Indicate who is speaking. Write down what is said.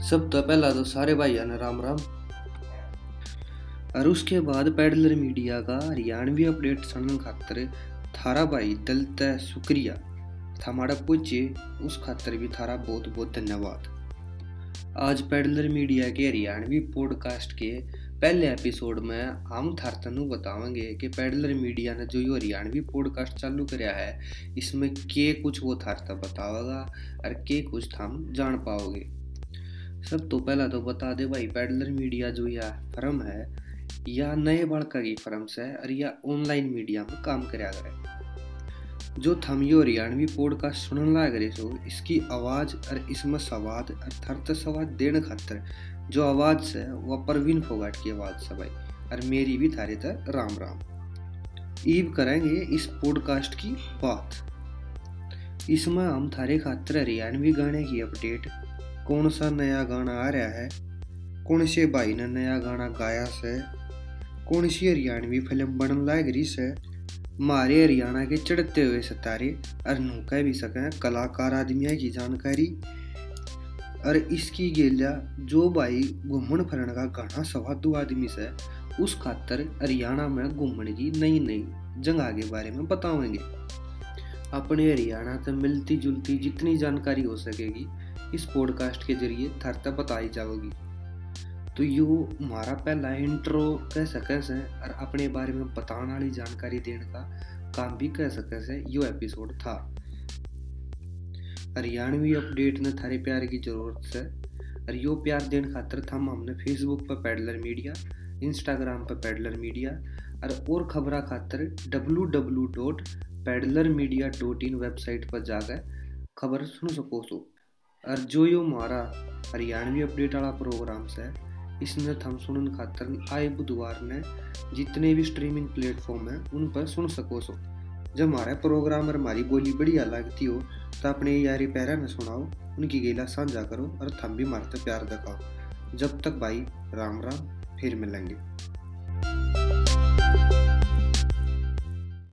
Speaker 1: सब तो पहला तो सारे भाइयों ने राम राम। और उसके बाद पैडलर मीडिया का हरियाणवी अपडेट सुनने खातर थारा भाई दल तय शुक्रिया। हमारा पूछे उस खातर भी थारा बहुत बहुत धन्यवाद। आज पैडलर मीडिया के हरियाणवी पॉडकास्ट के पहले एपिसोड में हम थार तनु बतावेंगे कि पैडलर मीडिया ने जो ये हरियाणवी पॉडकास्ट चालू कराया है, इसमें के कुछ वो थार तक बतावेगा और के कुछ हम जान पाओगे। सब तो पहला तो बता दे भाई, पेडलर मीडिया जो यह फर्म है, या नए बड़का की फर्म से और या ऑनलाइन मीडिया में काम कराया करे जो थम यो हरियाणवी पॉडकास्ट सुनने लाग रहे सो, इसकी आवाज़ और इसमें सवाद और थर सवाद देने खातर जो आवाज़ से, वह परवीन फोगाट की आवाज़ से भाई, और मेरी भी थारे तक राम राम। ईब करेंगे इस पॉडकास्ट की बात। इसमें हम थारे खातर हरियाणवी गाने की अपडेट कौन सा नया गाना आ रहा है? कौन से भाई ने नया गाना गाया से? कौन सी हरियाणवी फ़िल्म बन लाग रही से? मारे हरियाणा के चढ़ते हुए सितारे, और नू कह भी सकें, कलाकार आदमिया की जानकारी। और इसकी गेलिया जो भाई घूमन फिरन का घना सवादू आदमी से, उस खातर हरियाणा में घूमने की नई नई जगह के बारे में बताएँगे अपने हरियाणा से मिलती जुलती जितनी जानकारी हो सकेगी, इस पॉडकास्ट के ज़रिए थर तक बताई जाएगी तो यो हमारा पहला इंट्रो कह सके से और अपने बारे में बताने वाली जानकारी देने का काम भी कह सके से यो एपिसोड था। हरियाणवी अपडेट ने थारे प्यार की ज़रूरत से और यो प्यार देने खातर थम हमने फेसबुक पर पैडलर मीडिया इंस्टाग्राम पर पैडलर मीडिया और और खबर खातर W W dot peddler media dot in website पर जाकर खबर सुन सको सो। और जो यो हमारा हरियाणवी अपडेट वाला प्रोग्राम से, इसने थम सुनन खातर आए बुधवार ने जितने भी स्ट्रीमिंग प्लेटफॉर्म है, उन पर सुन सको सो। जब हमारा प्रोग्राम और हमारी बोली बढ़िया लगती हो तो अपने यारी पैरा न सुनाओ, उनकी गेला साझा करो और थम भी मारते प्यार दिखाओ। जब तक भाई, राम राम, फिर मिलेंगे।